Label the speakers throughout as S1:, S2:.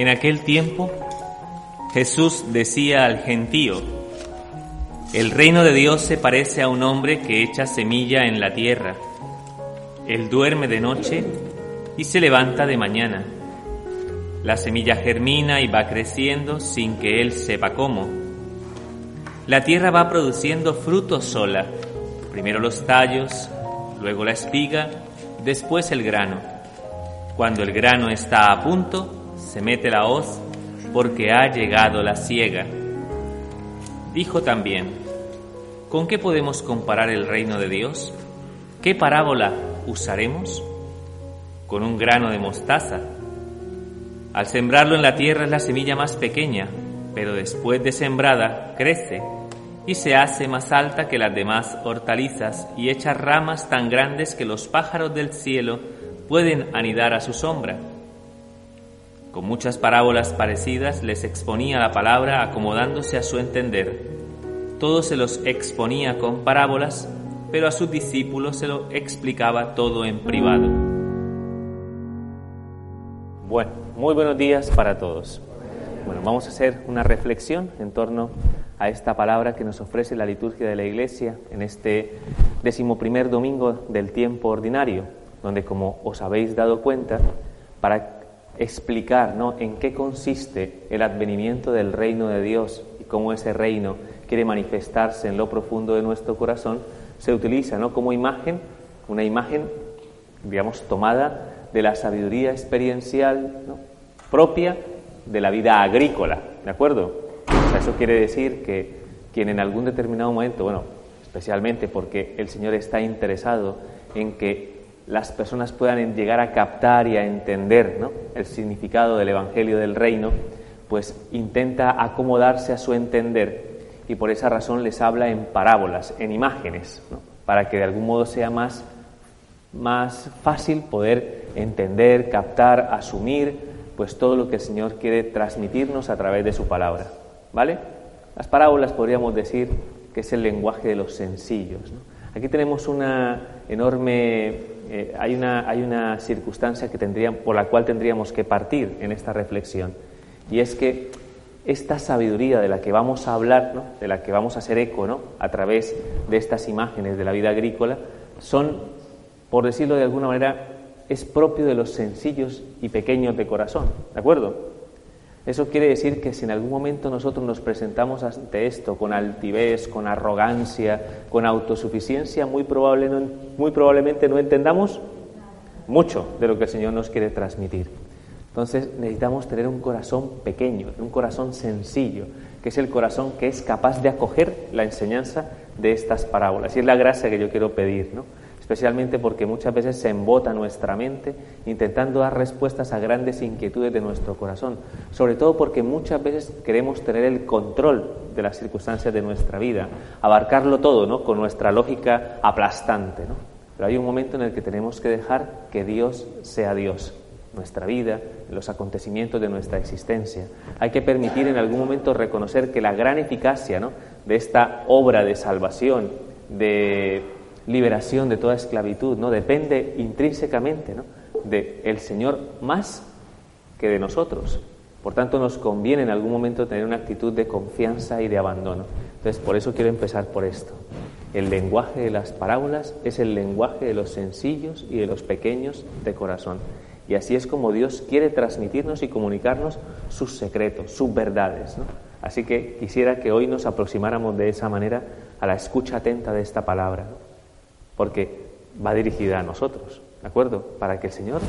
S1: en aquel tiempo, Jesús decía al gentío, el reino de Dios se parece a un hombre que echa semilla en la tierra. Él duerme de noche y se levanta de mañana. La semilla germina y va creciendo sin que él sepa cómo. La tierra va produciendo frutos sola, primero los tallos, luego la espiga después el grano. Cuando el grano está a punto, se mete la hoz porque ha llegado la siega. Dijo también, ¿con qué podemos comparar el reino de Dios? ¿Qué parábola usaremos? Con un grano de mostaza. Al sembrarlo en la tierra es la semilla más pequeña, pero después de sembrada crece y se hace más alta que las demás hortalizas y echa ramas tan grandes que los pájaros del cielo pueden anidar a su sombra. Con muchas parábolas parecidas les exponía la palabra acomodándose a su entender. Todo se los exponía con parábolas, pero a sus discípulos se lo explicaba todo en privado. Bueno, muy buenos días para todos. Bueno, vamos a hacer una reflexión en torno a esta palabra que nos ofrece la liturgia de la Iglesia en este decimoprimer domingo del tiempo ordinario, donde, como os habéis dado cuenta, para explicar ¿no? en qué consiste el advenimiento del reino de Dios y cómo ese reino quiere manifestarse en lo profundo de nuestro corazón, se utiliza ¿no? como imagen, una imagen, digamos, tomada de la sabiduría experiencial propia de la vida agrícola, ¿de acuerdo? eso quiere decir que quien en algún determinado momento, bueno, especialmente porque el Señor está interesado en que las personas puedan llegar a captar y a entender el significado del Evangelio del Reino, pues intenta acomodarse a su entender y por esa razón les habla en parábolas, en imágenes, para que de algún modo sea más, más fácil poder entender, captar, asumir, pues todo lo que el Señor quiere transmitirnos a través de su palabra. ¿Vale? Las parábolas podríamos decir que es el lenguaje de los sencillos. Aquí tenemos una enorme, eh, hay, una, hay una circunstancia que tendría, por la cual tendríamos que partir en esta reflexión, y es que esta sabiduría de la que vamos a hablar, de la que vamos a hacer eco ¿no? a través de estas imágenes de la vida agrícola, son, por decirlo de alguna manera, es propio de los sencillos y pequeños de corazón, ¿de acuerdo? Eso quiere decir que si en algún momento nosotros nos presentamos ante esto con altivez, con arrogancia, con autosuficiencia, muy, muy probablemente no entendamos mucho de lo que el Señor nos quiere transmitir. Entonces necesitamos tener un corazón pequeño, un corazón sencillo, que es el corazón que es capaz de acoger la enseñanza de estas parábolas. Y es la gracia que yo quiero pedir, ¿no? Especialmente porque muchas veces se embota nuestra mente intentando dar respuestas a grandes inquietudes de nuestro corazón, sobre todo porque muchas veces queremos tener el control de las circunstancias de nuestra vida, abarcarlo todo, ¿no? Con nuestra lógica aplastante, ¿no? Pero hay un momento en el que tenemos que dejar que Dios sea Dios, nuestra vida, los acontecimientos de nuestra existencia. Hay que permitir en algún momento reconocer que la gran eficacia ¿no? de esta obra de salvación, de liberación de toda esclavitud, ¿no? Depende intrínsecamente, ¿no? De el Señor más que de nosotros. Por tanto, nos conviene en algún momento tener una actitud de confianza y de abandono. Entonces, por eso quiero empezar por esto. El lenguaje de las parábolas es el lenguaje de los sencillos y de los pequeños de corazón. Y así es como Dios quiere transmitirnos y comunicarnos sus secretos, sus verdades. Así que quisiera que hoy nos aproximáramos de esa manera a la escucha atenta de esta palabra porque va dirigida a nosotros, ¿de acuerdo? Para que el Señor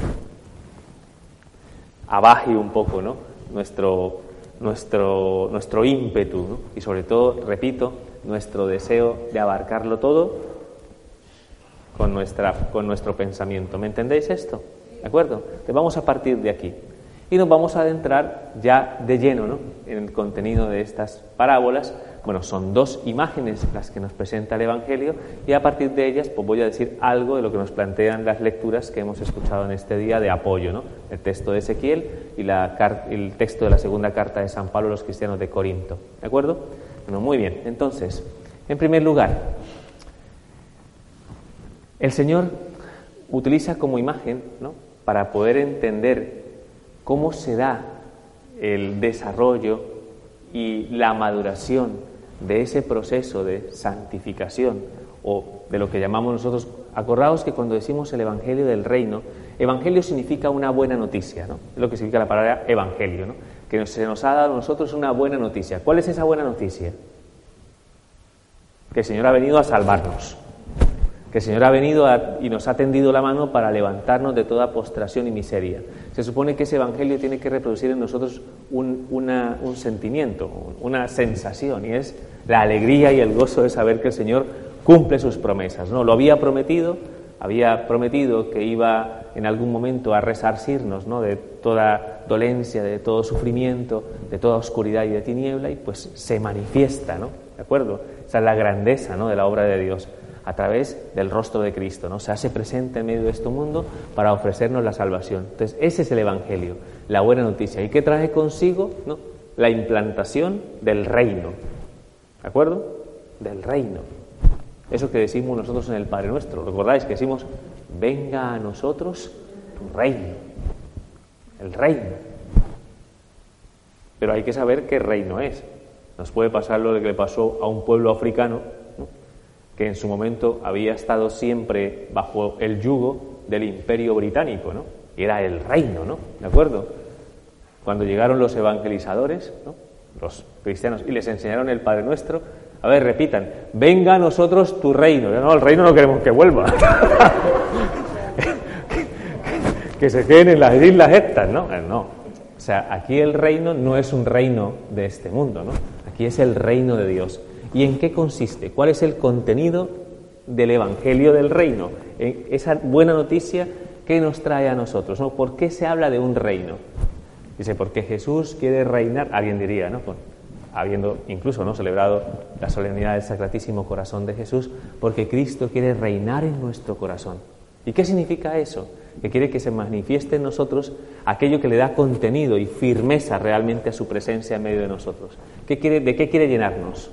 S1: abaje un poco ¿no? nuestro, nuestro, nuestro ímpetu y sobre todo, repito, nuestro deseo de abarcarlo todo con, nuestra, con nuestro pensamiento. ¿Me entendéis esto? ¿De acuerdo? Te vamos a partir de aquí. Y nos vamos a adentrar ya de lleno ¿no? en el contenido de estas parábolas. Bueno, son dos imágenes las que nos presenta el Evangelio y a partir de ellas pues voy a decir algo de lo que nos plantean las lecturas que hemos escuchado en este día de apoyo, ¿no? El texto de Ezequiel y el texto de la segunda carta de San Pablo a los cristianos de Corinto. ¿De acuerdo? Bueno, muy bien. Entonces, en primer lugar, el Señor utiliza como imagen, ¿no? Para poder entender cómo se da el desarrollo y la maduración de ese proceso de santificación o de lo que llamamos nosotros, acordaos que cuando decimos el Evangelio del Reino, Evangelio significa una buena noticia, ¿no? Es lo que significa la palabra Evangelio, ¿no? Que se nos ha dado a nosotros una buena noticia. ¿Cuál es esa buena noticia? Que el Señor ha venido a salvarnos que el Señor ha venido y nos ha tendido la mano para levantarnos de toda postración y miseria. Se supone que ese Evangelio tiene que reproducir en nosotros un, un sentimiento, una sensación, y es la alegría y el gozo de saber que el Señor cumple sus promesas. ¿no? Lo había prometido, había prometido que iba en algún momento a resarcirnos ¿no? de toda dolencia, de todo sufrimiento, de toda oscuridad y de tiniebla, y pues se manifiesta, ¿no? ¿De acuerdo? Esa es la grandeza ¿no? de la obra de Dios a través del rostro de Cristo, ¿no? Se hace presente en medio de este mundo para ofrecernos la salvación. Entonces, ese es el Evangelio, la buena noticia. ¿Y qué trae consigo? ¿No? La implantación del reino. ¿De acuerdo? Del reino. Eso que decimos nosotros en el Padre Nuestro. ¿Recordáis que decimos, venga a nosotros tu reino? El reino. Pero hay que saber qué reino es. Nos puede pasar lo que le pasó a un pueblo africano que en su momento había estado siempre bajo el yugo del imperio británico, ¿no? Era el reino, ¿no? ¿De acuerdo? Cuando llegaron los evangelizadores, ¿no? los cristianos, y les enseñaron el Padre Nuestro, a ver, repitan, venga a nosotros tu reino. No, el reino no queremos que vuelva. que se queden en las islas estas, ¿no? Eh, no. O sea, aquí el reino no es un reino de este mundo, ¿no? Aquí es el reino de Dios. ¿Y en qué consiste? ¿Cuál es el contenido del Evangelio del Reino? esa buena noticia que nos trae a nosotros. ¿no? ¿Por qué se habla de un reino? Dice, porque Jesús quiere reinar, alguien diría, ¿no? habiendo incluso ¿no? celebrado la solemnidad del Sacratísimo Corazón de Jesús, porque Cristo quiere reinar en nuestro corazón. ¿Y qué significa eso? Que quiere que se manifieste en nosotros aquello que le da contenido y firmeza realmente a su presencia en medio de nosotros. ¿Qué quiere, ¿De qué quiere llenarnos?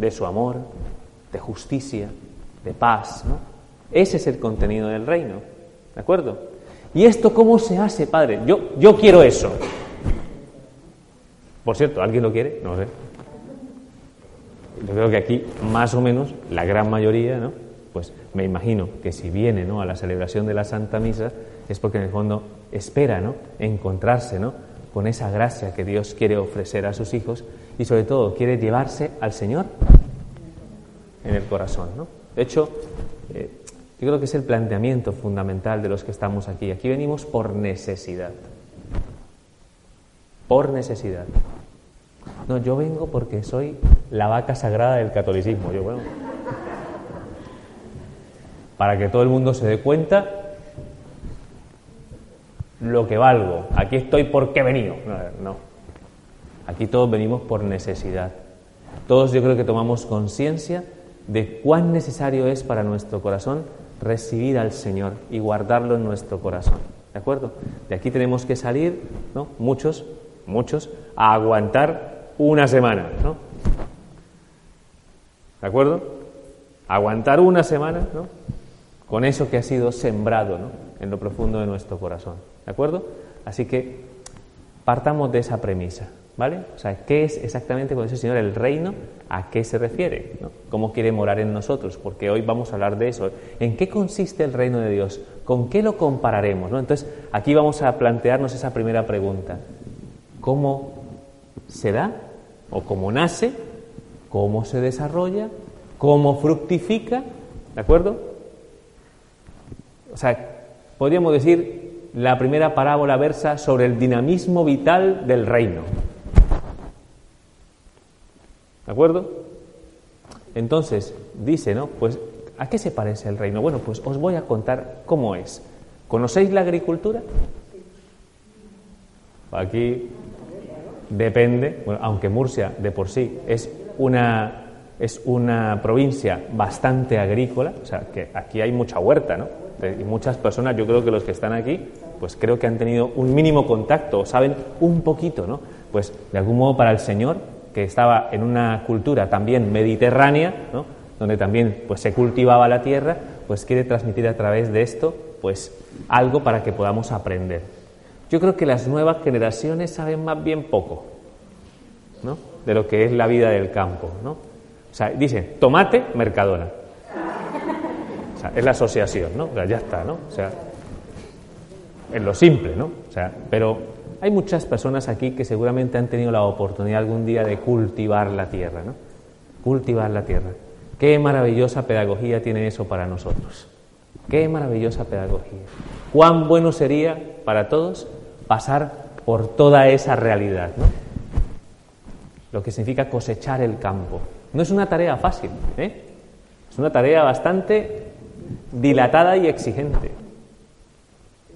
S1: De su amor, de justicia, de paz. ¿no? Ese es el contenido del reino. ¿De acuerdo? ¿Y esto cómo se hace, Padre? Yo, yo quiero eso. Por cierto, ¿alguien lo quiere? No sé. Yo creo que aquí, más o menos, la gran mayoría, ¿no? Pues me imagino que si viene ¿no? a la celebración de la Santa Misa es porque en el fondo espera ¿no? encontrarse ¿no? con esa gracia que Dios quiere ofrecer a sus hijos y sobre todo quiere llevarse al Señor en el corazón. ¿no? De hecho, eh, yo creo que es el planteamiento fundamental de los que estamos aquí. Aquí venimos por necesidad. Por necesidad. No, yo vengo porque soy la vaca sagrada del catolicismo. Yo, bueno, para que todo el mundo se dé cuenta lo que valgo. Aquí estoy porque he venido. no. Aquí todos venimos por necesidad. Todos yo creo que tomamos conciencia de cuán necesario es para nuestro corazón recibir al Señor y guardarlo en nuestro corazón. ¿De acuerdo? De aquí tenemos que salir, ¿no? Muchos, muchos, a aguantar una semana, ¿no? ¿De acuerdo? Aguantar una semana, ¿no? Con eso que ha sido sembrado, ¿no? En lo profundo de nuestro corazón. ¿De acuerdo? Así que partamos de esa premisa. ¿Vale? O sea, ¿qué es exactamente cuando dice el Señor el reino? ¿A qué se refiere? ¿Cómo quiere morar en nosotros? Porque hoy vamos a hablar de eso. ¿En qué consiste el reino de Dios? ¿Con qué lo compararemos? Entonces, aquí vamos a plantearnos esa primera pregunta. ¿Cómo se da? ¿O cómo nace? ¿Cómo se desarrolla? ¿Cómo fructifica? ¿De acuerdo? O sea, podríamos decir, la primera parábola versa sobre el dinamismo vital del reino. ¿De acuerdo? Entonces, dice, ¿no? Pues, ¿a qué se parece el reino? Bueno, pues os voy a contar cómo es. ¿Conocéis la agricultura? Aquí depende, bueno, aunque Murcia de por sí es una, es una provincia bastante agrícola, o sea, que aquí hay mucha huerta, ¿no? y muchas personas, yo creo que los que están aquí, pues creo que han tenido un mínimo contacto, saben un poquito, ¿no? Pues de algún modo para el Señor, que estaba en una cultura también mediterránea, ¿no? donde también pues, se cultivaba la tierra, pues quiere transmitir a través de esto pues algo para que podamos aprender. Yo creo que las nuevas generaciones saben más bien poco ¿no? de lo que es la vida del campo. ¿no? O sea, dicen, tomate, Mercadona. O sea, es la asociación, ¿no? Ya está, ¿no? O sea, en lo simple, ¿no? O sea, pero hay muchas personas aquí que seguramente han tenido la oportunidad algún día de cultivar la tierra, ¿no? Cultivar la tierra. Qué maravillosa pedagogía tiene eso para nosotros. Qué maravillosa pedagogía. Cuán bueno sería para todos pasar por toda esa realidad, ¿no? Lo que significa cosechar el campo. No es una tarea fácil, ¿eh? Es una tarea bastante dilatada y exigente.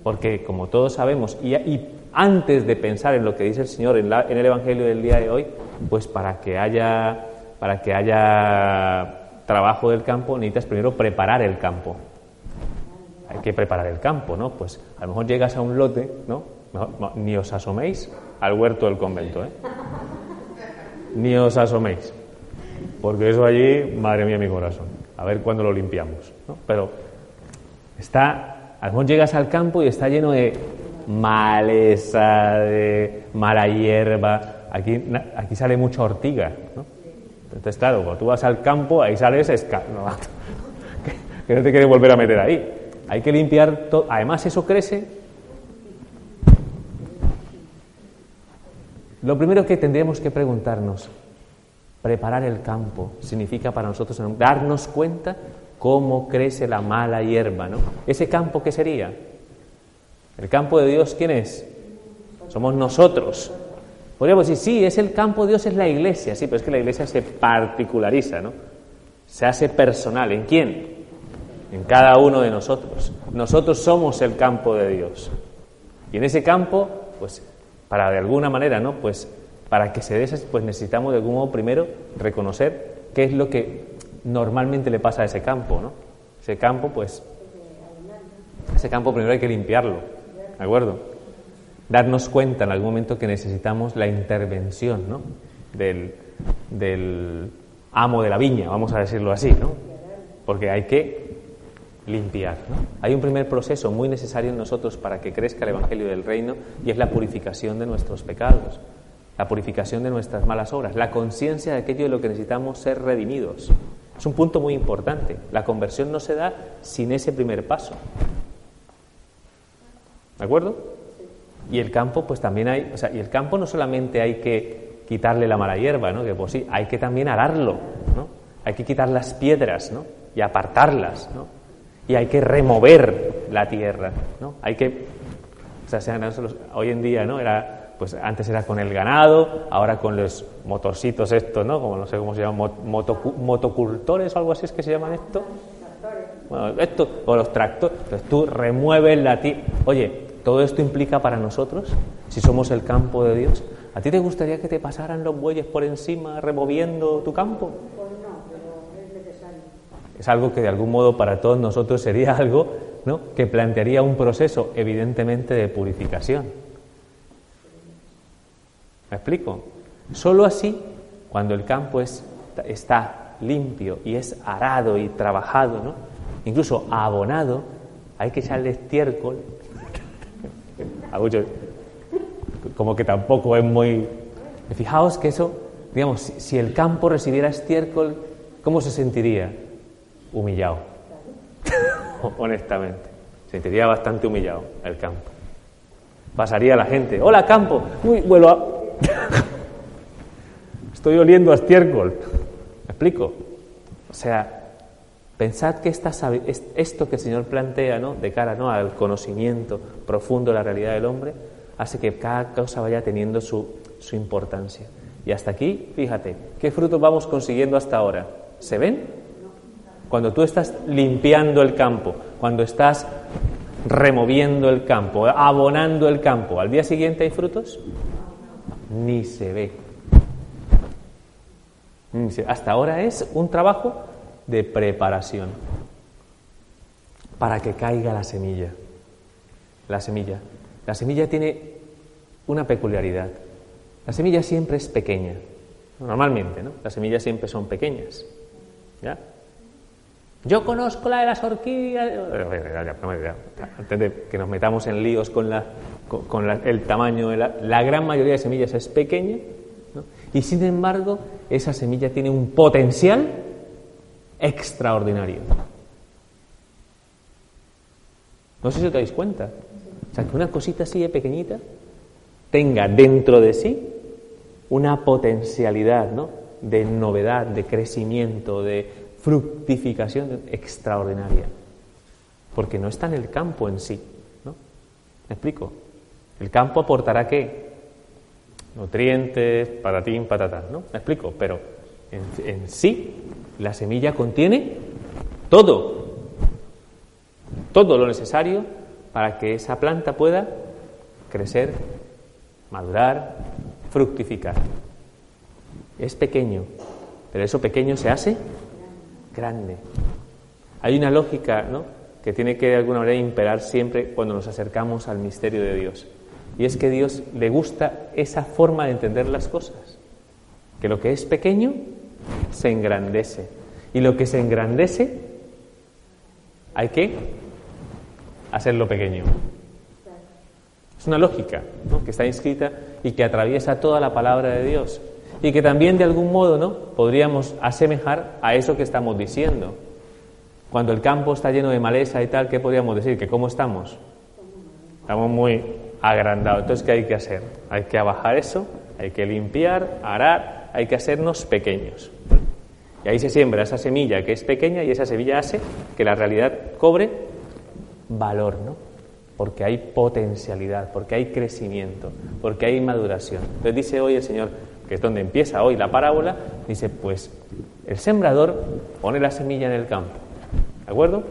S1: Porque, como todos sabemos, y, antes de pensar en lo que dice el Señor en, el Evangelio del día de hoy, pues para que haya, para que haya trabajo del campo, necesitas primero preparar el campo. Hay que preparar el campo, ¿no? Pues a lo mejor llegas a un lote, ¿no? ni os asoméis al huerto del convento, ¿eh? Ni os asoméis. Porque eso allí, madre mía, mi corazón. A ver cuándo lo limpiamos, ¿no? Pero está a lo mejor llegas al campo y está lleno de maleza, de mala hierba. Aquí, aquí sale mucha ortiga. ¿no? Entonces, claro, cuando tú vas al campo, ahí sales no, que no te quieres volver a meter ahí. Hay que limpiar todo. Además, eso crece. Lo primero que tendríamos que preguntarnos, preparar el campo, significa para nosotros darnos cuenta cómo crece la mala hierba, ¿no? ¿Ese campo qué sería? ¿El campo de Dios quién es? Somos nosotros. Podríamos decir, sí, es el campo de Dios, es la iglesia, sí, pero es que la iglesia se particulariza, ¿no? Se hace personal. ¿En quién? En cada uno de nosotros. Nosotros somos el campo de Dios. Y en ese campo, pues, para de alguna manera, ¿no? Pues, para que se dé, pues necesitamos de algún modo primero reconocer qué es lo que normalmente le pasa a ese campo, ¿no? Ese campo, pues, ese campo primero hay que limpiarlo, ¿de acuerdo? Darnos cuenta en algún momento que necesitamos la intervención, ¿no? Del, del amo de la viña, vamos a decirlo así, ¿no? Porque hay que limpiar. ¿no? Hay un primer proceso muy necesario en nosotros para que crezca el Evangelio del Reino y es la purificación de nuestros pecados, la purificación de nuestras malas obras, la conciencia de aquello de lo que necesitamos ser redimidos. Es un punto muy importante. La conversión no se da sin ese primer paso. ¿De acuerdo? Y el campo, pues también hay, o sea, y el campo no solamente hay que quitarle la mala hierba, ¿no? Que pues sí, hay que también ararlo, ¿no? Hay que quitar las piedras, ¿no? Y apartarlas, ¿no? Y hay que remover la tierra, ¿no? Hay que, o sea, sean hoy en día, ¿no? Era pues antes era con el ganado, ahora con los motorcitos estos, ¿no? Como no sé cómo se llaman, motocultores o algo así es que se llaman esto. Bueno, esto, o los tractores. Entonces tú remueves la tierra. Oye, todo esto implica para nosotros, si somos el campo de Dios, ¿a ti te gustaría que te pasaran los bueyes por encima removiendo tu campo? Pues no, pero es necesario. Es algo que de algún modo para todos nosotros sería algo ¿no? que plantearía un proceso evidentemente de purificación. ¿Me explico? Solo así, cuando el campo es, está limpio y es arado y trabajado, incluso abonado, hay que echarle estiércol. como que tampoco es muy... Fijaos que eso, digamos, si el campo recibiera estiércol, ¿cómo se sentiría? Humillado. Honestamente. Se sentiría bastante humillado el campo. Pasaría la gente, hola campo, uy, vuelo a... Estoy oliendo a estiércol. ¿Me explico? O sea, pensad que esto que el Señor plantea ¿no? de cara ¿no? al conocimiento profundo de la realidad del hombre hace que cada cosa vaya teniendo su, su importancia. Y hasta aquí, fíjate, ¿qué frutos vamos consiguiendo hasta ahora? ¿Se ven? Cuando tú estás limpiando el campo, cuando estás removiendo el campo, abonando el campo, ¿al día siguiente hay frutos? Ni se ve. Hasta ahora es un trabajo de preparación para que caiga la semilla. La semilla. La semilla tiene una peculiaridad. La semilla siempre es pequeña. Normalmente, ¿no? Las semillas siempre son pequeñas. ¿Ya? Yo conozco la de las orquídeas. Antes de que nos metamos en líos con, la, con, el tamaño, la, la, gran mayoría de semillas es pequeña. Y sin embargo, esa semilla tiene un potencial extraordinario. No sé si os dais cuenta. O sea, que una cosita así de pequeñita tenga dentro de sí una potencialidad ¿no? de novedad, de crecimiento, de fructificación extraordinaria. Porque no está en el campo en sí. ¿no? ¿Me explico? El campo aportará qué? Nutrientes, patatín, patatán, ¿no? ¿Me explico? Pero en, en sí la semilla contiene todo, todo lo necesario para que esa planta pueda crecer, madurar, fructificar. Es pequeño, pero eso pequeño se hace grande. Hay una lógica ¿no? que tiene que de alguna manera imperar siempre cuando nos acercamos al misterio de Dios. Y es que Dios le gusta esa forma de entender las cosas. Que lo que es pequeño se engrandece. Y lo que se engrandece hay que hacerlo pequeño. Es una lógica que está inscrita y que atraviesa toda la palabra de Dios y que también de algún modo ¿no? podríamos asemejar a eso que estamos diciendo. Cuando el campo está lleno de maleza y tal, ¿qué podríamos decir? ¿Que cómo estamos? Estamos muy agrandados. Entonces, ¿qué hay que hacer? Hay que abajar eso, hay que limpiar, arar, hay que hacernos pequeños. Y ahí se siembra esa semilla que es pequeña y esa semilla hace que la realidad cobre valor, ¿no? porque hay potencialidad, porque hay crecimiento, porque hay maduración. Entonces dice hoy el Señor, que es donde empieza hoy la parábola, dice, pues el sembrador pone la semilla en el campo, ¿de acuerdo?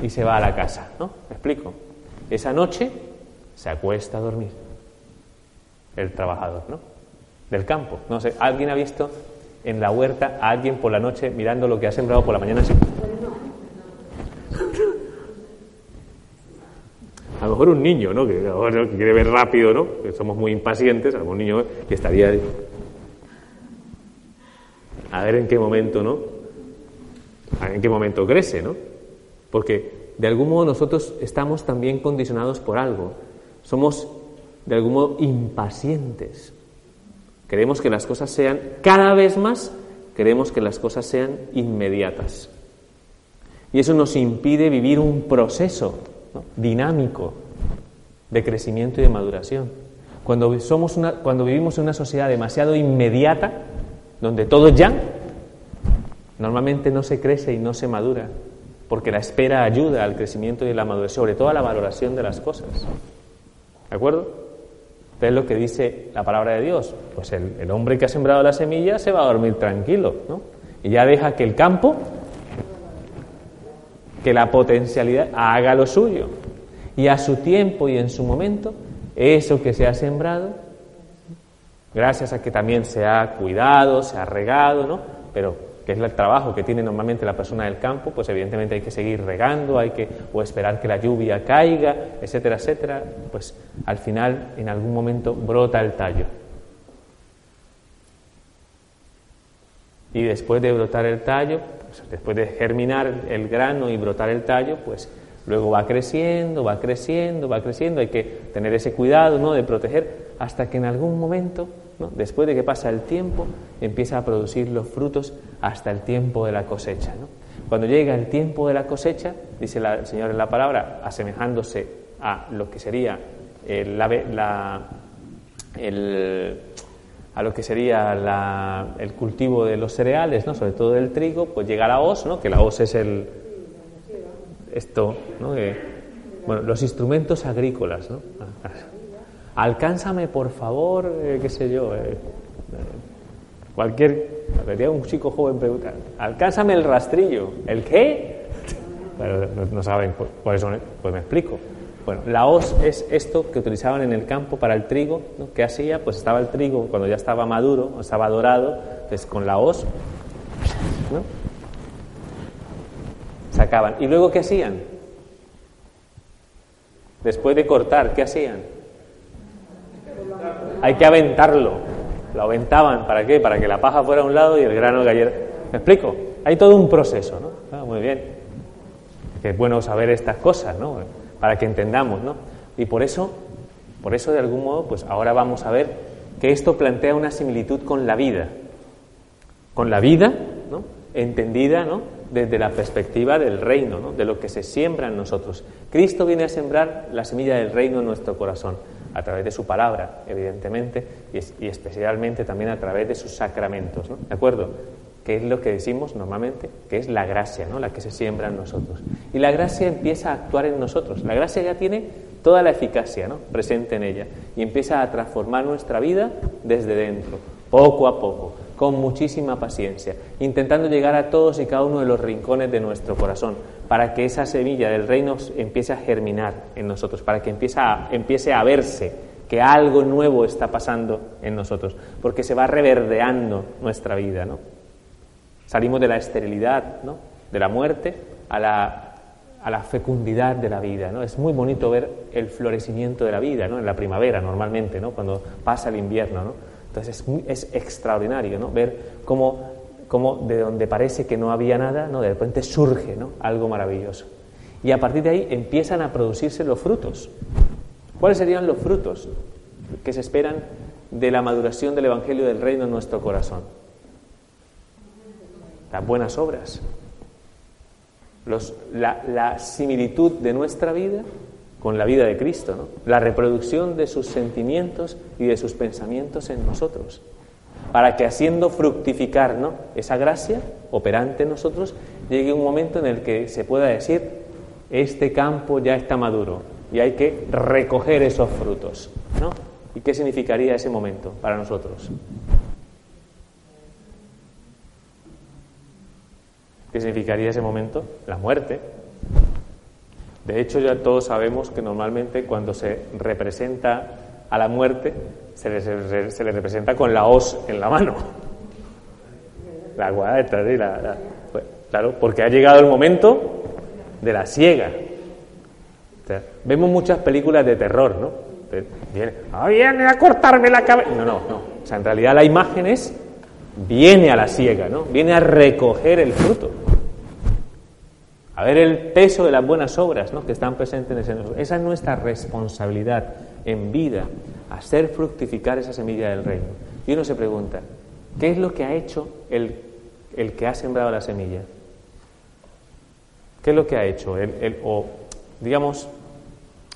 S1: Y se va a la casa, ¿no? ¿Me explico? Esa noche se acuesta a dormir el trabajador, ¿no? Del campo. No sé, ¿alguien ha visto en la huerta a alguien por la noche mirando lo que ha sembrado por la mañana? Sí. A lo mejor un niño, ¿no? Que, quiere ver rápido, ¿no? Que somos muy impacientes, algún niño que estaría a ver en qué momento, ¿no? En qué momento crece, ¿no? Porque de algún modo nosotros estamos también condicionados por algo. Somos de algún modo impacientes. Queremos que las cosas sean cada vez más, queremos que las cosas sean inmediatas. Y eso nos impide vivir un proceso dinámico de crecimiento y de maduración. Cuando, somos cuando vivimos en una sociedad demasiado inmediata, donde todo ya, normalmente no se crece y no se madura, porque la espera ayuda al crecimiento y la maduración, sobre todo a la valoración de las cosas. ¿De acuerdo? es lo que dice la palabra de Dios. Pues el, el, hombre que ha sembrado la semilla se va a dormir tranquilo, ¿no? Y ya deja que el campo que la potencialidad haga lo suyo. Y a su tiempo y en su momento, eso que se ha sembrado, gracias a que también se ha cuidado, se ha regado, ¿no? Pero que es el trabajo que tiene normalmente la persona del campo, pues evidentemente hay que seguir regando, hay que o esperar que la lluvia caiga, etcétera, etcétera, pues al final en algún momento brota el tallo. Y después de brotar el tallo, pues, después de germinar el grano y brotar el tallo, pues luego va creciendo, va creciendo, va creciendo. Hay que tener ese cuidado ¿no? de proteger hasta que en algún momento, después de que pasa el tiempo, empieza a producir los frutos hasta el tiempo de la cosecha. Cuando llega el tiempo de la cosecha, dice el Señor en la palabra, asemejándose a lo que sería el, la, a lo que sería el cultivo de los cereales, ¿no? sobre todo del trigo, pues llega la hoz, ¿no? que la hoz es el esto, ¿no? bueno, los instrumentos agrícolas, ¿no? Alcánzame, por favor, eh, qué sé yo, eh, cualquier Venía un chico joven preguntar, alcánzame el rastrillo. ¿El qué? Pero no, saben por eso, pues me explico. Bueno, la hoz es esto que utilizaban en el campo para el trigo. ¿no? ¿Qué hacía? Pues estaba el trigo cuando ya estaba maduro, estaba dorado, pues con la hoz ¿no? sacaban. ¿Y luego qué hacían? Después de cortar, ¿qué hacían? Hay que aventarlo. Lo aventaban, ¿para qué? Para que la paja fuera a un lado y el grano cayera. ¿Me explico? Hay todo un proceso, ¿no? Ah, muy bien. Que es bueno saber estas cosas, ¿no? Para que entendamos, ¿no? Y por eso, por eso de algún modo, pues ahora vamos a ver que esto plantea una similitud con la vida. Con la vida, ¿no? Entendida, ¿no? Desde la perspectiva del reino, ¿no? De lo que se siembra en nosotros. Cristo viene a sembrar la semilla del reino en nuestro corazón a través de su palabra, evidentemente, y, especialmente también a través de sus sacramentos, ¿no? ¿De acuerdo? Que es lo que decimos normalmente, que es la gracia, ¿no? La que se siembra en nosotros. Y la gracia empieza a actuar en nosotros. La gracia ya tiene toda la eficacia, ¿no? Presente en ella y empieza a transformar nuestra vida desde dentro, poco a poco, con muchísima paciencia, intentando llegar a todos y cada uno de los rincones de nuestro corazón, para que esa semilla del reino empiece a germinar en nosotros, para que empiece a, empiece a verse que algo nuevo está pasando en nosotros, porque se va reverdeando nuestra vida, ¿no? Salimos de la esterilidad, ¿no? De la muerte a la, a la fecundidad de la vida, ¿no? Es muy bonito ver el florecimiento de la vida, ¿no? En la primavera normalmente, ¿no? Cuando pasa el invierno, ¿no? Entonces es, extraordinario ¿no? ver cómo, cómo, de donde parece que no había nada, ¿no? de repente surge ¿no? algo maravilloso. Y a partir de ahí empiezan a producirse los frutos. ¿Cuáles serían los frutos que se esperan de la maduración del Evangelio del Reino en nuestro corazón? Las buenas obras, la similitud de nuestra vida con la vida de Cristo, la reproducción de sus sentimientos y de sus pensamientos en nosotros, para que haciendo fructificar esa gracia operante en nosotros, llegue un momento en el que se pueda decir, este campo ya está maduro y hay que recoger esos frutos. ¿Y qué significaría ese momento para nosotros? ¿Qué significaría ese momento? La muerte, de hecho, ya todos sabemos que normalmente cuando se representa a la muerte, se le, representa con la hoz en la mano. La guadeta, ¿sí? Pues, claro, porque ha llegado el momento de la ciega. vemos muchas películas de terror, ¿no? Ah, viene a cortarme la cabeza. No, no, no. O sea, en realidad la imagen es, viene a la ciega, ¿no? Viene a recoger el fruto a ver el peso de las buenas obras ¿no? que están presentes en nosotros. Esa es nuestra responsabilidad en vida, hacer fructificar esa semilla del reino. Y uno se pregunta, ¿qué es lo que ha hecho el, el que ha sembrado la semilla? ¿Qué es lo que ha hecho? El, o, digamos,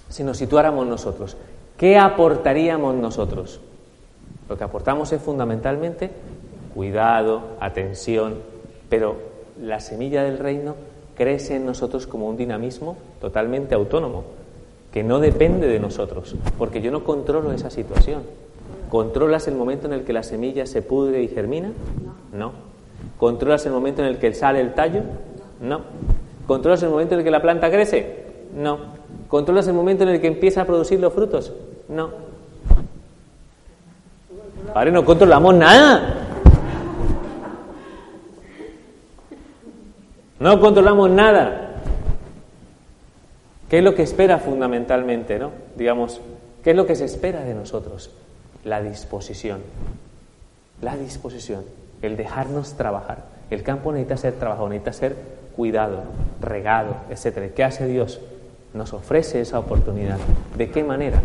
S1: si nos situáramos nosotros, ¿qué aportaríamos nosotros? Lo que aportamos es fundamentalmente cuidado, atención, pero la semilla del reino crece en nosotros como un dinamismo totalmente autónomo, que no depende de nosotros, porque yo no controlo esa situación. ¿Controlas el momento en el que la semilla se pudre y germina? No. ¿Controlas el momento en el que sale el tallo? No. ¿Controlas el momento en el que la planta crece? No. ¿Controlas el momento en el que empieza a producir los frutos? No. Padre, no controlamos nada. No controlamos nada. ¿Qué es lo que espera fundamentalmente, no? Digamos, ¿qué es lo que se espera de nosotros? La disposición. La disposición, el dejarnos trabajar. El campo necesita ser trabajado, necesita ser cuidado, regado, etcétera. ¿Qué hace Dios? Nos ofrece esa oportunidad. ¿De qué manera?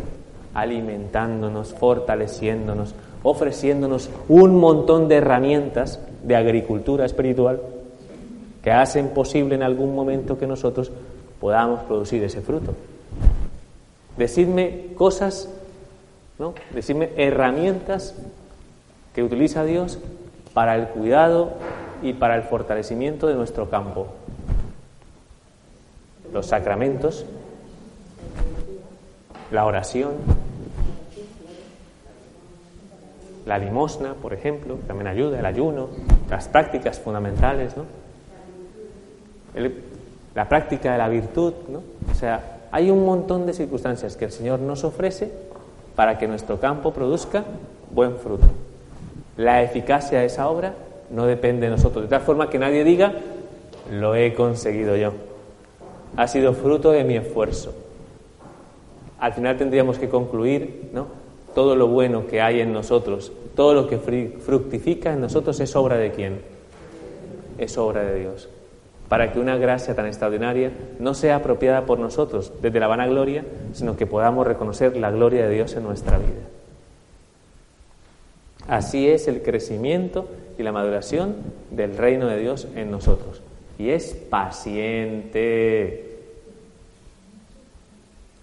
S1: Alimentándonos, fortaleciéndonos, ofreciéndonos un montón de herramientas de agricultura espiritual que hacen posible en algún momento que nosotros podamos producir ese fruto. Decidme cosas, ¿no? Decidme herramientas que utiliza Dios para el cuidado y para el fortalecimiento de nuestro campo. Los sacramentos, la oración, la limosna, por ejemplo, también ayuda, el ayuno, las prácticas fundamentales, ¿no? La práctica de la virtud, ¿no? O sea, hay un montón de circunstancias que el Señor nos ofrece para que nuestro campo produzca buen fruto. La eficacia de esa obra no depende de nosotros, de tal forma que nadie diga, lo he conseguido yo. Ha sido fruto de mi esfuerzo. Al final tendríamos que concluir, ¿no? Todo lo bueno que hay en nosotros, todo lo que fructifica en nosotros es obra de quién? Es obra de Dios para que una gracia tan extraordinaria no sea apropiada por nosotros desde la vanagloria, sino que podamos reconocer la gloria de Dios en nuestra vida. Así es el crecimiento y la maduración del reino de Dios en nosotros. Y es paciente.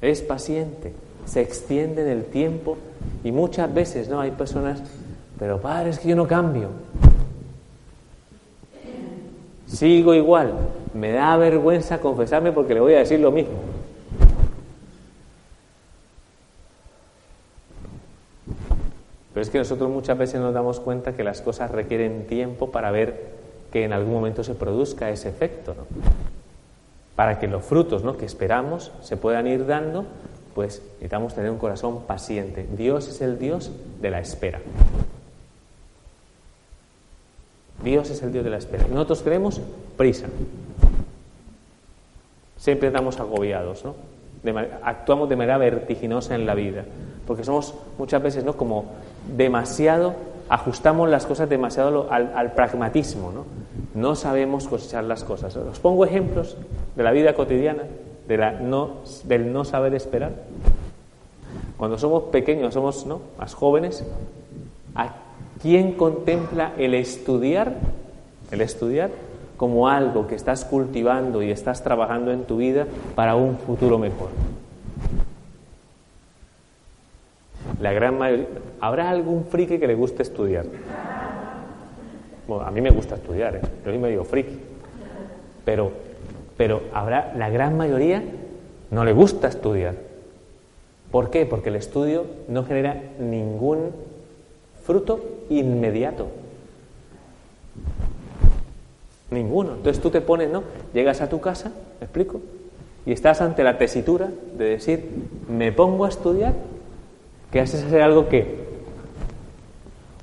S1: Es paciente. Se extiende en el tiempo y muchas veces no hay personas, pero padre, es que yo no cambio. Sigo igual. Me da vergüenza confesarme porque le voy a decir lo mismo. Pero es que nosotros muchas veces nos damos cuenta que las cosas requieren tiempo para ver que en algún momento se produzca ese efecto. ¿no? Para que los frutos ¿no? que esperamos se puedan ir dando, pues necesitamos tener un corazón paciente. Dios es el Dios de la espera. Dios es el Dios de la espera. nosotros queremos prisa. Siempre estamos agobiados, ¿no? actuamos de manera vertiginosa en la vida, porque somos muchas veces, ¿no? Como demasiado, ajustamos las cosas demasiado al, pragmatismo, ¿no? No sabemos cosechar las cosas. Os pongo ejemplos de la vida cotidiana, del no saber esperar. Cuando somos pequeños, somos ¿no? más jóvenes, ¿Quién contempla el estudiar? El estudiar como algo que estás cultivando y estás trabajando en tu vida para un futuro mejor. La gran mayoría. ¿Habrá algún friki que le guste estudiar? Bueno, a mí me gusta estudiar, ¿eh? yo me digo friki. Pero, pero habrá la gran mayoría no le gusta estudiar. ¿Por qué? Porque el estudio no genera ningún fruto inmediato. Ninguno. Entonces tú te pones, ¿no? Llegas a tu casa, ¿me explico? Y estás ante la tesitura de decir, me pongo a estudiar, que haces hacer algo que,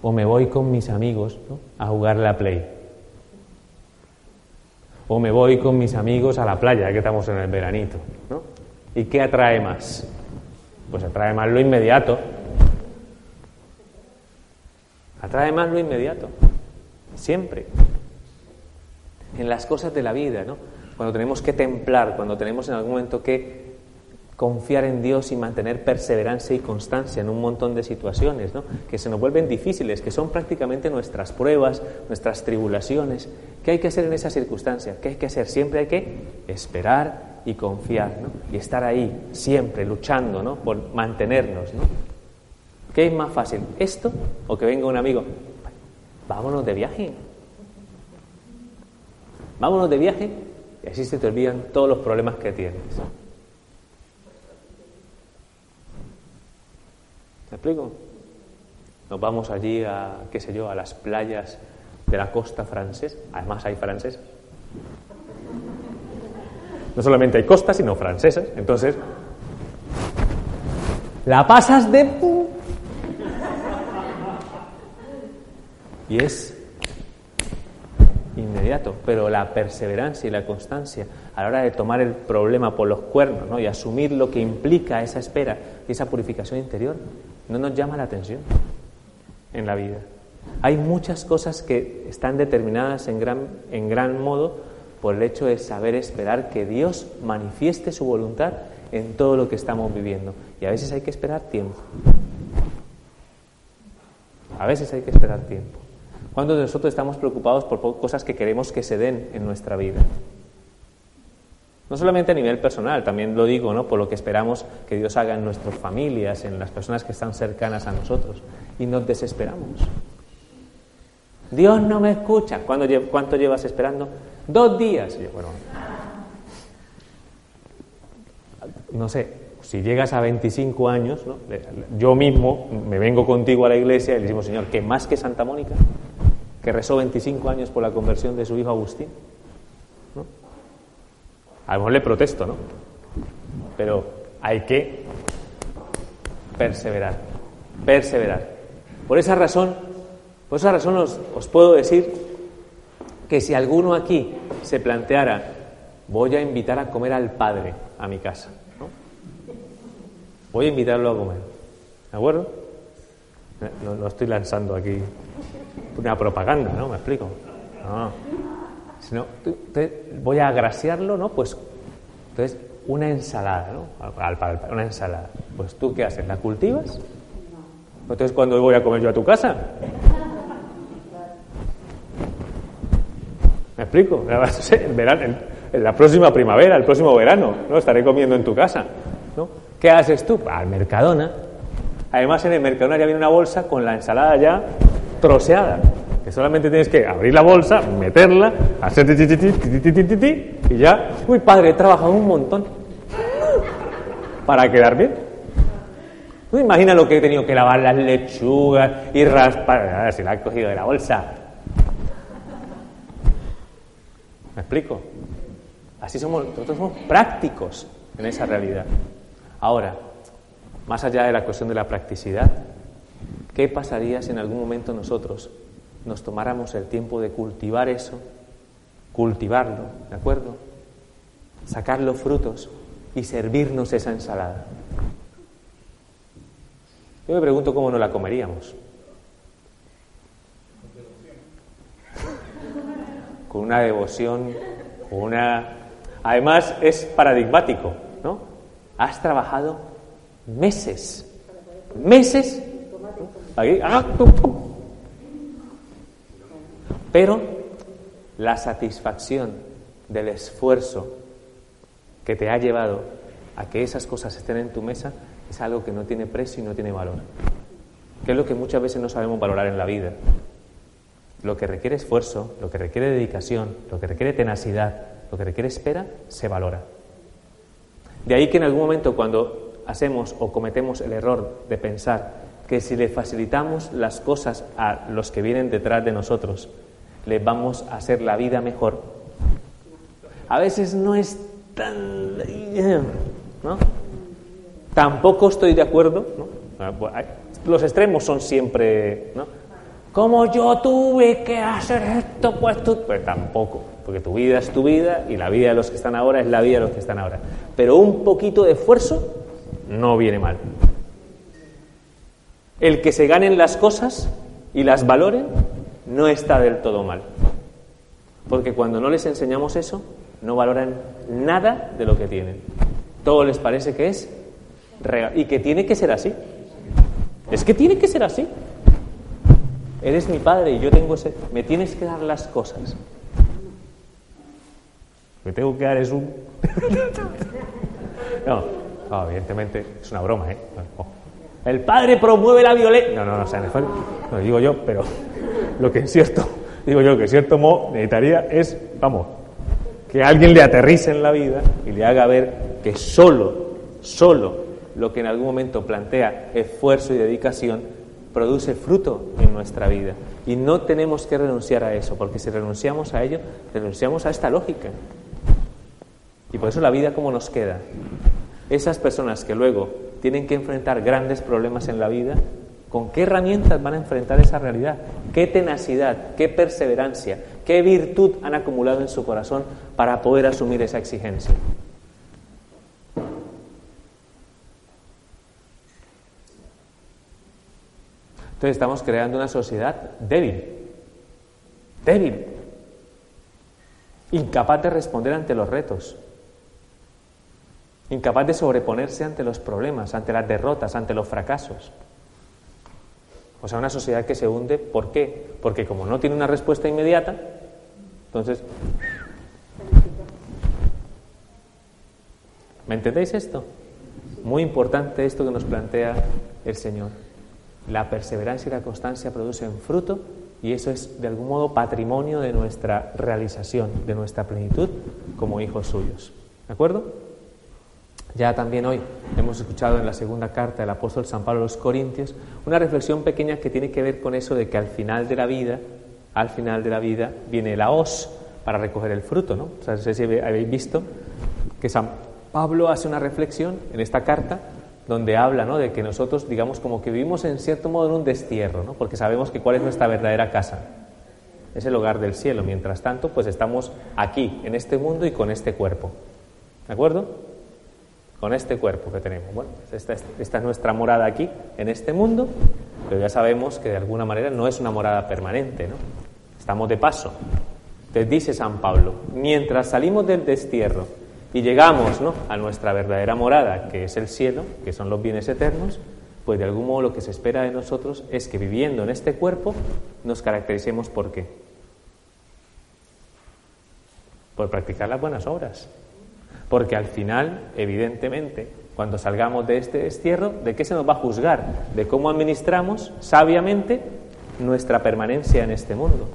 S1: o me voy con mis amigos a jugar la play, o me voy con mis amigos a la playa, que estamos en el veranito, ¿no? ¿Y qué atrae más? Pues atrae más lo inmediato, Atrae más lo inmediato, siempre. En las cosas de la vida, ¿no? Cuando tenemos que templar, cuando tenemos en algún momento que confiar en Dios y mantener perseverancia y constancia en un montón de situaciones, ¿no? que se nos vuelven difíciles, que son prácticamente nuestras pruebas, nuestras tribulaciones. ¿Qué hay que hacer en esas circunstancias? ¿Qué hay que hacer? Siempre hay que esperar y confiar, ¿no? y estar ahí, siempre luchando ¿no? por mantenernos. ¿no? ¿Qué es más fácil? ¿Esto o que venga un amigo? Vámonos de viaje. Vámonos de viaje y así se te olvidan todos los problemas que tienes. ¿Me explico? Nos vamos allí a, qué sé yo, a las playas de la costa francesa. Además hay franceses. No solamente hay costas, sino francesas. Entonces, la pasas de Y es inmediato, pero la perseverancia y la constancia a la hora de tomar el problema por los cuernos ¿no? y asumir lo que implica esa espera y esa purificación interior, no nos llama la atención en la vida. Hay muchas cosas que están determinadas en gran, en gran modo por el hecho de saber esperar que Dios manifieste su voluntad en todo lo que estamos viviendo. Y a veces hay que esperar tiempo. A veces hay que esperar tiempo. Cuando nosotros estamos preocupados por cosas que queremos que se den en nuestra vida? No solamente a nivel personal, también lo digo, ¿no? Por lo que esperamos que Dios haga en nuestras familias, en las personas que están cercanas a nosotros. Y nos desesperamos. Dios no me escucha. ¿Cuánto llevas esperando? Dos días. bueno, no sé, si llegas a 25 años, yo mismo me vengo contigo a la iglesia y le decimos, Señor, ¿qué más que Santa Mónica? Que rezó 25 años por la conversión de su hijo Agustín. ¿no? A lo mejor le protesto, ¿no? Pero hay que perseverar, perseverar. Por esa razón, por esa razón os, os puedo decir que si alguno aquí se planteara, voy a invitar a comer al Padre a mi casa, voy a invitarlo a comer, ¿de acuerdo? No, no estoy lanzando aquí una propaganda, ¿no? ¿Me explico? No. Sino, voy a agraciarlo, ¿no? Pues, entonces, una ensalada, ¿no? Una ensalada. Pues, ¿tú qué haces? ¿La cultivas? Entonces, ¿cuándo voy a comer yo a tu casa? ¿Me explico? En, verano, en, en, la próxima primavera, el próximo verano, ¿no? Estaré comiendo en tu casa, ¿no? ¿Qué haces tú? Al Mercadona. Además, en el Mercadona ya viene una bolsa con la ensalada ya troceada. Que solamente tienes que abrir la bolsa, meterla, hacer y ya. Uy, padre, he trabajado un montón para quedar bien. ¿Tú imaginas lo que he tenido que lavar las lechugas y raspar? Si la he cogido de la bolsa. ¿Me explico? Así somos, nosotros somos prácticos en esa realidad. Ahora, más allá de la cuestión de la practicidad, ¿qué pasaría si en algún momento nosotros nos tomáramos el tiempo de cultivar eso, cultivarlo, ¿de acuerdo? Sacar los frutos y servirnos esa ensalada. Yo me pregunto cómo no la comeríamos. Con una devoción, con una... Además es paradigmático, ¿no? Has trabajado meses, meses, ah, pero la satisfacción del esfuerzo que te ha llevado a que esas cosas estén en tu mesa es algo que no tiene precio y no tiene valor. Que es lo que muchas veces no sabemos valorar en la vida. Lo que requiere esfuerzo, lo que requiere dedicación, lo que requiere tenacidad, lo que requiere espera, se valora. De ahí que en algún momento cuando hacemos o cometemos el error de pensar que si le facilitamos las cosas a los que vienen detrás de nosotros, les vamos a hacer la vida mejor. A veces no es tan... ¿no? Tampoco estoy de acuerdo, ¿no? Ah, los extremos son siempre, ¿no? Como yo tuve que hacer esto, pues tú... Pues tampoco, porque tu vida es tu vida y la vida de los que están ahora es la vida de los que están ahora. Pero un poquito de esfuerzo no viene mal. El que se ganen las cosas y las valoren no está del todo mal. Porque cuando no les enseñamos eso, no valoran nada de lo que tienen. Todo les parece que es real y que tiene que ser así. Es que tiene que ser así. Eres mi padre y yo tengo ese... Me tienes que dar las cosas. Me tengo que dar es un... no, no, evidentemente es una broma, ¿eh? El padre promueve la violencia. No, no, no, o sea, no digo yo, pero lo que es cierto, digo yo, que en cierto modo necesitaría es, vamos, que alguien le aterrice en la vida y le haga ver que solo, solo lo que en algún momento plantea esfuerzo y dedicación produce fruto en nuestra vida. Y no tenemos que renunciar a eso, porque si renunciamos a ello, renunciamos a esta lógica. Y por eso la vida como nos queda. Esas personas que luego tienen que enfrentar grandes problemas en la vida, ¿Con qué herramientas van a enfrentar esa realidad? ¿Qué tenacidad, qué perseverancia, qué virtud han acumulado en su corazón para poder asumir esa exigencia? Entonces estamos creando una sociedad débil, débil, incapaz de responder ante los retos, incapaz de sobreponerse ante los problemas, ante las derrotas, ante los fracasos. O sea, una sociedad que se hunde, ¿por qué? Porque como no tiene una respuesta inmediata, entonces... ¿Me entendéis esto? Muy importante esto que nos plantea el Señor. La perseverancia y la constancia producen fruto y eso es de algún modo patrimonio de nuestra realización, de nuestra plenitud como hijos suyos. ¿De acuerdo? Ya también hoy hemos escuchado en la segunda carta del apóstol San Pablo a los Corintios una reflexión pequeña que tiene que ver con eso de que al final de la vida al final de la vida viene la hoz para recoger el fruto, ¿no? O sea, no sé si habéis visto que San Pablo hace una reflexión en esta carta donde habla ¿no? de que nosotros, digamos, como que vivimos en cierto modo en un destierro, ¿no? porque sabemos que cuál es nuestra verdadera casa. Es el hogar del cielo. Mientras tanto, pues estamos aquí, en este mundo y con este cuerpo. ¿De acuerdo? Con este cuerpo que tenemos. Bueno, esta, esta es nuestra morada aquí, en este mundo, pero ya sabemos que de alguna manera no es una morada permanente, ¿no? Estamos de paso. Entonces dice San Pablo, mientras salimos del destierro y llegamos ¿no? a nuestra verdadera morada, que es el cielo, que son los bienes eternos, pues de algún modo lo que se espera de nosotros es que viviendo en este cuerpo nos caractericemos por qué? Por practicar las buenas obras. Porque al final, evidentemente, cuando salgamos de este destierro, ¿de qué se nos va a juzgar? De cómo administramos sabiamente nuestra permanencia en este mundo.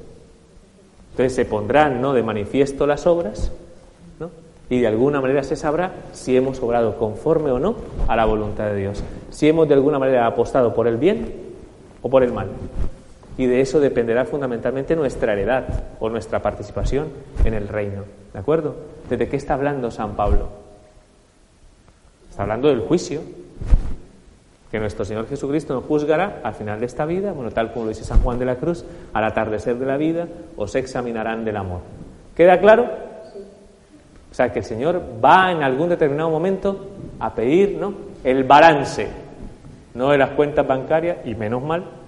S1: Entonces se pondrán ¿no? de manifiesto las obras y de alguna manera se sabrá si hemos obrado conforme o no a la voluntad de Dios, si hemos de alguna manera apostado por el bien o por el mal. Y de eso dependerá fundamentalmente nuestra heredad o nuestra participación en el reino. ¿De acuerdo? ¿Desde qué está hablando San Pablo? Está hablando del juicio, que nuestro Señor Jesucristo nos juzgará al final de esta vida, bueno, tal como lo dice San Juan de la Cruz, al atardecer de la vida os examinarán del amor. ¿Queda claro? O sea, que el Señor va en algún determinado momento a pedir ¿no? el balance, no de las cuentas bancarias, y menos mal,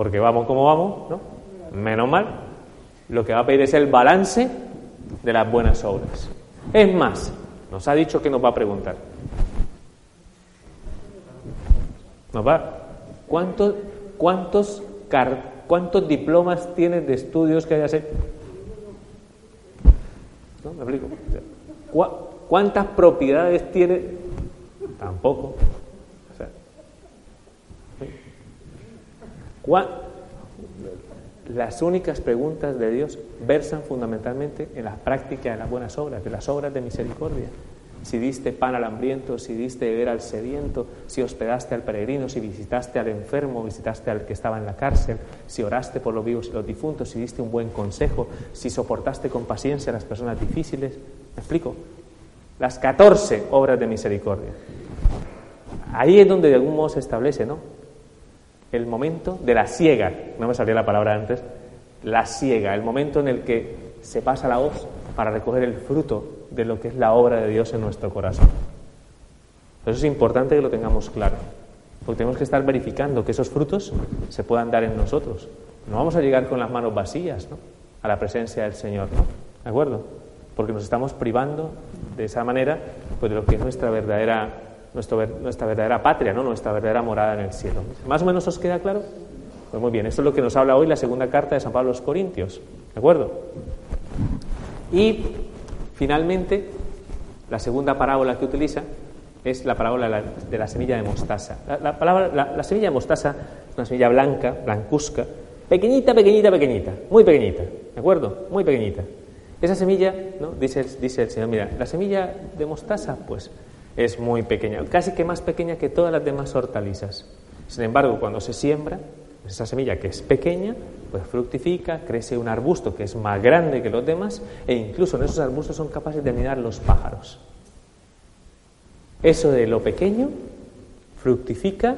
S1: porque vamos como vamos, ¿no? Menos mal, lo que va a pedir es el balance de las buenas obras. Es más, nos ha dicho que nos va a preguntar. Nos va, ¿cuántos, cuántos, cuántos diplomas tienes de estudios que hayas hecho? ¿No? ¿Me explico? ¿Cuántas propiedades tiene? Tampoco. Las únicas preguntas de Dios versan fundamentalmente en la práctica de las buenas obras, de las obras de misericordia si diste pan al hambriento, si diste beber al sediento, si hospedaste al peregrino, si visitaste al enfermo, visitaste al que estaba en la cárcel, si oraste por los vivos y los difuntos, si diste un buen consejo, si soportaste con paciencia a las personas difíciles. ¿Me explico? Las 14 obras de misericordia. Ahí es donde de algún modo se establece, ¿no? El momento de la ciega, no me salía la palabra antes, la ciega, el momento en el que se pasa la hoz para recoger el fruto de lo que es la obra de Dios en nuestro corazón. Eso es importante que lo tengamos claro, porque tenemos que estar verificando que esos frutos se puedan dar en nosotros. No vamos a llegar con las manos vacías ¿no? a la presencia del Señor, ¿de acuerdo? Porque nos estamos privando de esa manera pues, de lo que es nuestra verdadera, nuestra, nuestra verdadera patria, ¿no? nuestra verdadera morada en el cielo. ¿Más o menos os queda claro? Pues muy bien, esto es lo que nos habla hoy la segunda carta de San Pablo a los Corintios, ¿de acuerdo? Y Finalmente, la segunda parábola que utiliza es la parábola de la, semilla de mostaza. La, palabra, la, semilla de mostaza es una semilla blanca, blancuzca, pequeñita, pequeñita, pequeñita, muy pequeñita, ¿de acuerdo? Muy pequeñita. Esa semilla, ¿no? dice, dice el Señor, mira, la semilla de mostaza, pues es muy pequeña, casi que más pequeña que todas las demás hortalizas. Sin embargo, cuando se siembra, esa semilla que es pequeña, pues fructifica, crece un arbusto que es más grande que los demás e incluso en esos arbustos son capaces de mirar los pájaros. Eso de lo pequeño fructifica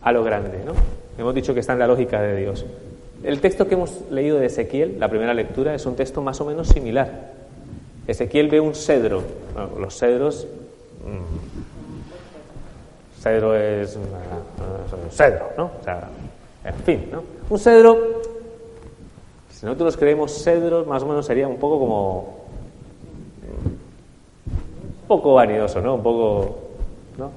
S1: a lo grande, ¿no? Hemos dicho que está en la lógica de Dios. El texto que hemos leído de Ezequiel, la primera lectura, es un texto más o menos similar. Ezequiel ve un cedro. los cedros. Mm, cedro es. un cedro, ¿no? O sea, en fin, ¿no? Un cedro, si nosotros creemos cedros, más o menos sería un poco como. un poco vanidoso, ¿no? Un poco.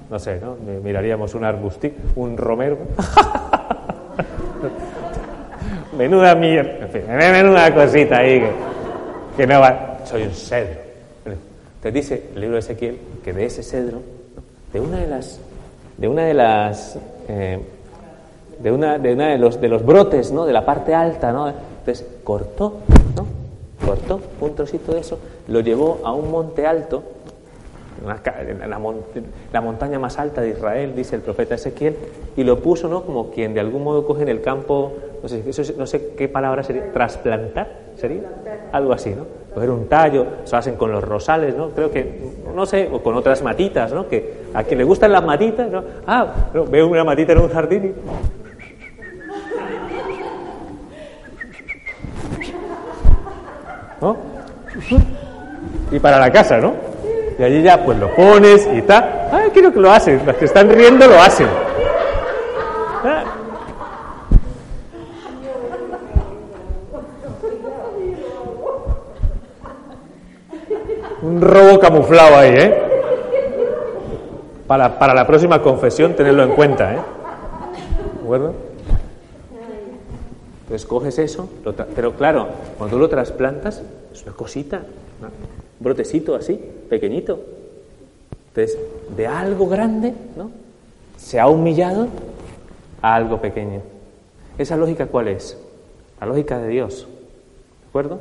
S1: ¿no? Sé, ¿no? Miraríamos un arbustic, un romero. menuda mierda, en fin, menuda cosita ahí que, que no va. Soy un cedro. Dice el libro de Ezequiel que de ese cedro, de una de las, de una de las eh, de una, de, una de, los, de los brotes, ¿no? De la parte alta, ¿no? Entonces cortó, ¿no? Cortó un trocito de eso, lo llevó a un monte alto en la, montaña más alta de Israel, dice el profeta Ezequiel, y lo puso ¿no? como quien de algún modo coge en el campo, no sé, no sé qué palabra sería, trasplantar, ¿sería? Algo así, ¿no? Coger un tallo, se hacen con los rosales, ¿no? Creo que, no sé, o con otras matitas, ¿no? Que a quien le gustan las matitas, ¿no? Ah, veo una matita en un jardín y... ¿No? Y para la casa, ¿no? Y allí ya pues lo pones y tal. Ah, quiero que lo hacen. Los que están riendo lo hacen. Robo camuflado ahí, ¿eh? Para, para la próxima confesión, tenerlo en cuenta, ¿eh? ¿De acuerdo? Entonces coges eso, pero claro, cuando tú lo trasplantas, es una cosita, un brotecito así, pequeñito. Entonces, de algo grande, ¿no? Se ha humillado a algo pequeño. ¿Esa lógica cuál es? La lógica de Dios. ¿De acuerdo?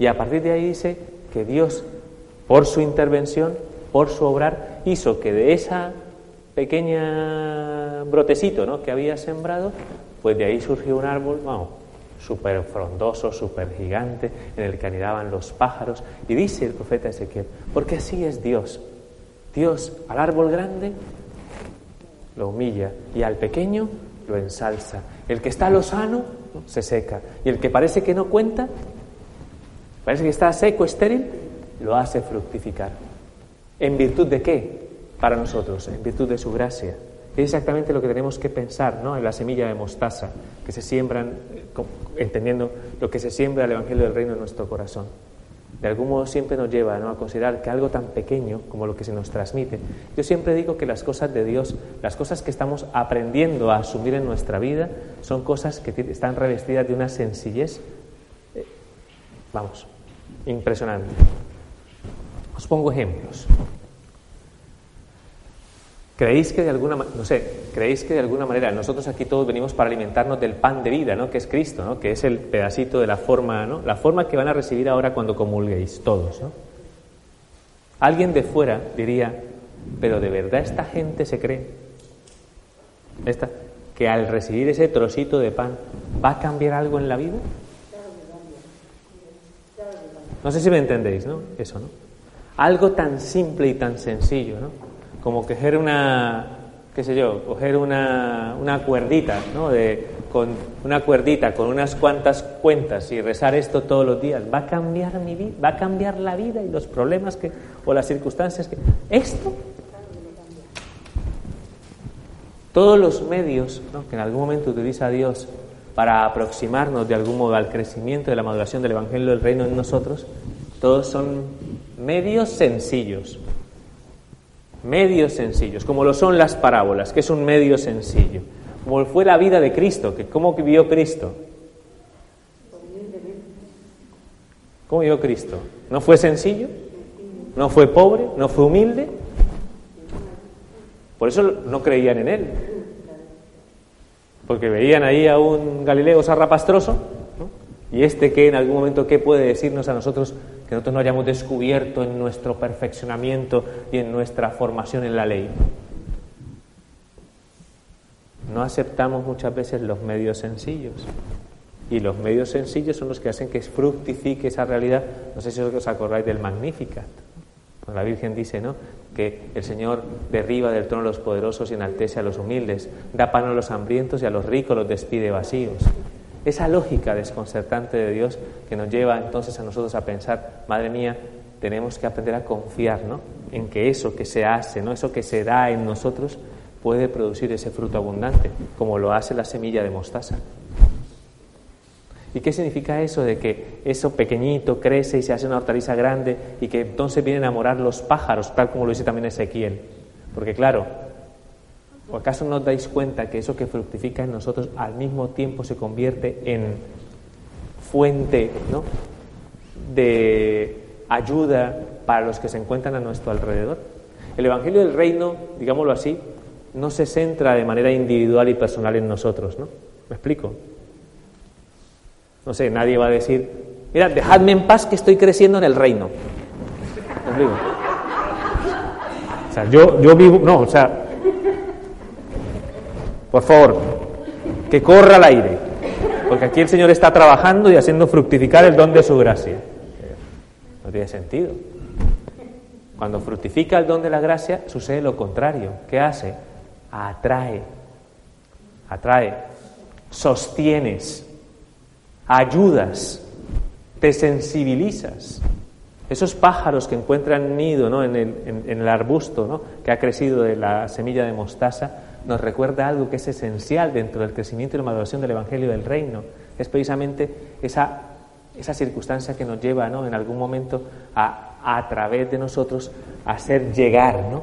S1: Y a partir de ahí dice que Dios, por su intervención, por su obrar, hizo que de esa pequeña brotecito ¿no? que había sembrado, pues de ahí surgió un árbol, vamos, súper frondoso, súper gigante, en el que anidaban los pájaros. Y dice el profeta Ezequiel, porque así es Dios. Dios al árbol grande lo humilla y al pequeño lo ensalza. El que está lozano se seca y el que parece que no cuenta, parece que está seco, estéril, lo hace fructificar. ¿En virtud de qué? Para nosotros, en virtud de su gracia. Es exactamente lo que tenemos que pensar ¿no? en la semilla de mostaza, que se siembran, eh, entendiendo lo que se siembra el Evangelio del Reino en nuestro corazón. De algún modo siempre nos lleva a considerar que algo tan pequeño como lo que se nos transmite. Yo siempre digo que las cosas de Dios, las cosas que estamos aprendiendo a asumir en nuestra vida, son cosas que están revestidas de una sencillez, eh, vamos, impresionante. Os pongo ejemplos. ¿Creéis que de alguna no sé, creéis que de alguna manera nosotros aquí todos venimos para alimentarnos del pan de vida, ¿no? Que es Cristo, ¿no? Que es el pedacito de la forma, ¿no? La forma que van a recibir ahora cuando comulguéis todos, ¿no? Alguien de fuera diría, pero de verdad esta gente se cree esta que al recibir ese trocito de pan va a cambiar algo en la vida? No sé si me entendéis, ¿no? Eso, ¿no? Algo tan simple y tan sencillo, ¿no? como coger una, qué sé yo, coger una, una cuerdita, ¿no? De, con una cuerdita, con unas cuantas cuentas y rezar esto todos los días, va a cambiar mi vida, va a cambiar la vida y los problemas que, o las circunstancias que... Esto, todos los medios que en algún momento utiliza Dios para aproximarnos de algún modo al crecimiento de la maduración del Evangelio del Reino en nosotros, todos son medios sencillos, medios sencillos, como lo son las parábolas, que es un medio sencillo, como fue la vida de Cristo, que cómo vivió Cristo. ¿Cómo vivió Cristo? ¿No fue sencillo? ¿No fue pobre? ¿No fue humilde? Por eso no creían en él. Porque veían ahí a un Galileo zarrapastroso, y este que en algún momento, ¿qué puede decirnos a nosotros que nosotros no hayamos descubierto en nuestro perfeccionamiento y en nuestra formación en la ley. No aceptamos muchas veces los medios sencillos. Y los medios sencillos son los que hacen que fructifique esa realidad. No sé si os acordáis del Magnificat. La Virgen dice, ¿no? Que el Señor derriba del trono a los poderosos y enaltece a los humildes, da pan a los hambrientos y a los ricos los despide vacíos. Esa lógica desconcertante de Dios que nos lleva entonces a nosotros a pensar, madre mía, tenemos que aprender a confiar ¿no? en que eso que se hace, ¿no? eso que se da en nosotros, puede producir ese fruto abundante, como lo hace la semilla de mostaza. ¿Y qué significa eso de que eso pequeñito crece y se hace una hortaliza grande y que entonces vienen a morar los pájaros, tal como lo dice también Ezequiel? Porque claro, ¿O acaso no os dais cuenta que eso que fructifica en nosotros al mismo tiempo se convierte en fuente de ayuda para los que se encuentran a nuestro alrededor? El Evangelio del Reino, digámoslo así, no se centra de manera individual y personal en nosotros, ¿no? ¿Me explico? No sé, nadie va a decir, mira, dejadme en paz que estoy creciendo en el reino. O sea, yo, yo vivo, no, o sea, por favor, que corra el aire, porque aquí el Señor está trabajando y haciendo fructificar el don de su gracia. No tiene sentido. Cuando fructifica el don de la gracia, sucede lo contrario. ¿Qué hace? Atrae, atrae, sostienes, ayudas, te sensibilizas. Esos pájaros que encuentran nido ¿no? en, el, en, el, arbusto ¿no? que ha crecido de la semilla de mostaza, nos recuerda algo que es esencial dentro del crecimiento y la maduración del Evangelio del Reino. Es precisamente esa, esa circunstancia que nos lleva ¿no? en algún momento a, a través de nosotros, hacer llegar ¿no?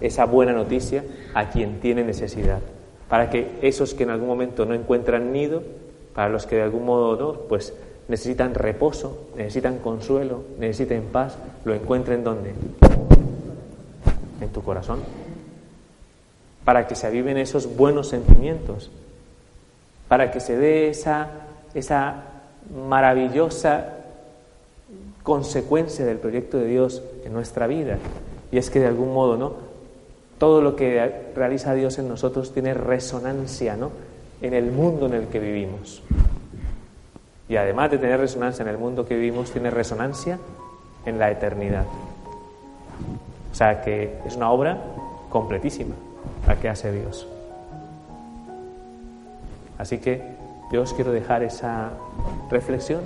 S1: esa buena noticia a quien tiene necesidad. Para que esos que en algún momento no encuentran nido, para los que de algún modo ¿no? pues necesitan reposo, necesitan consuelo, necesitan paz, lo encuentren donde? En tu corazón. Para que se aviven esos buenos sentimientos, para que se dé esa, esa maravillosa consecuencia del proyecto de Dios en nuestra vida. Y es que de algún modo, ¿no? Todo lo que realiza Dios en nosotros tiene resonancia, ¿no? En el mundo en el que vivimos. Y además de tener resonancia en el mundo que vivimos, tiene resonancia en la eternidad. O sea que es una obra completísima la que hace Dios. Así que yo os quiero dejar esa reflexión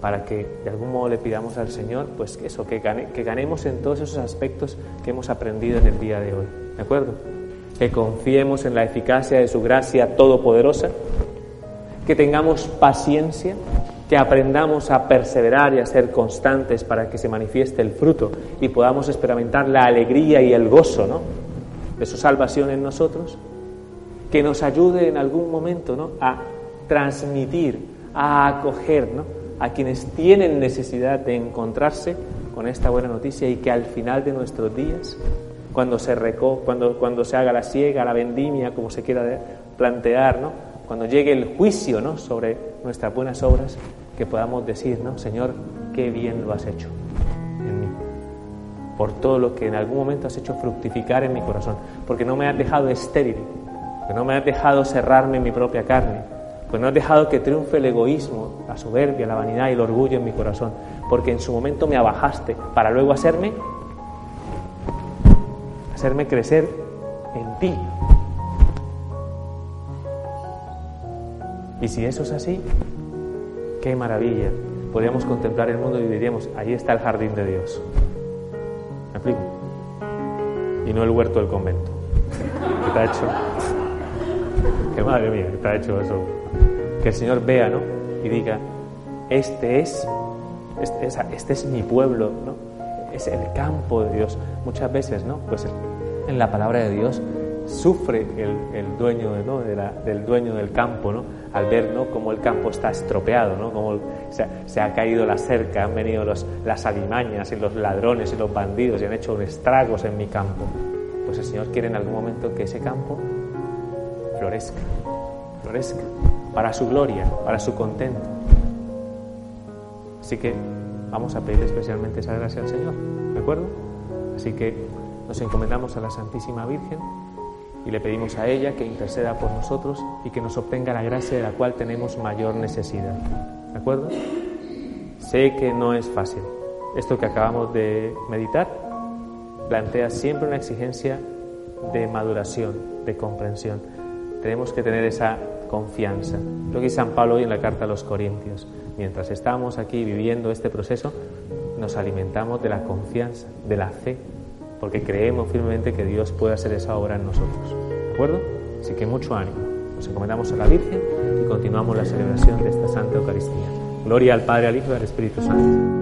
S1: para que de algún modo le pidamos al Señor, pues eso, que, que ganemos en todos esos aspectos que hemos aprendido en el día de hoy. ¿De acuerdo? Que confiemos en la eficacia de su gracia todopoderosa que tengamos paciencia, que aprendamos a perseverar y a ser constantes para que se manifieste el fruto y podamos experimentar la alegría y el gozo ¿no? De su salvación en nosotros, que nos ayude en algún momento ¿no? a transmitir, a acoger ¿no? a quienes tienen necesidad de encontrarse con esta buena noticia y que al final de nuestros días, cuando se reco cuando, cuando se haga la siega, la vendimia, como se quiera plantear, ¿no? cuando llegue el juicio ¿no? sobre nuestras buenas obras, que podamos decir, ¿no? Señor, qué bien lo has hecho por todo lo que en algún momento has hecho fructificar en mi corazón, porque no me has dejado estéril, porque no me has dejado cerrarme en mi propia carne, porque no has dejado que triunfe el egoísmo, la soberbia, la vanidad y el orgullo en mi corazón, porque en su momento me abajaste para luego hacerme, hacerme crecer en ti, Y si eso es así, qué maravilla. Podríamos contemplar el mundo y diríamos, ahí está el jardín de Dios. ¿Me explico? Y no el huerto del convento. ¿Qué está hecho? Que madre mía, está hecho eso. Que el Señor vea, ¿no? Y diga, este es, este, este es mi pueblo, ¿no? Es el campo de Dios. Muchas veces, ¿no? Pues en la palabra de Dios sufre el, dueño del dueño del campo, ¿no? Al ver ¿no? cómo el campo está estropeado, ¿no? cómo se, ha caído la cerca, han venido los, las alimañas y los ladrones y los bandidos y han hecho estragos en mi campo. Pues el Señor quiere en algún momento que ese campo florezca, florezca, para su gloria, para su contento. Así que vamos a pedir especialmente esa gracia al Señor, ¿de acuerdo? Así que nos encomendamos a la Santísima Virgen y le pedimos a ella que interceda por nosotros y que nos obtenga la gracia de la cual tenemos mayor necesidad. ¿De acuerdo? Sé que no es fácil. Esto que acabamos de meditar plantea siempre una exigencia de maduración, de comprensión. Tenemos que tener esa confianza. Lo que dice San Pablo hoy en la carta a los Corintios. Mientras estamos aquí viviendo este proceso, nos alimentamos de la confianza, de la fe, porque creemos firmemente que Dios puede hacer esa obra en nosotros. ¿De acuerdo? Así que mucho ánimo. Nos encomendamos a la Virgen y continuamos la celebración de esta Santa Eucaristía. Gloria al Padre, al Hijo y al Espíritu Santo.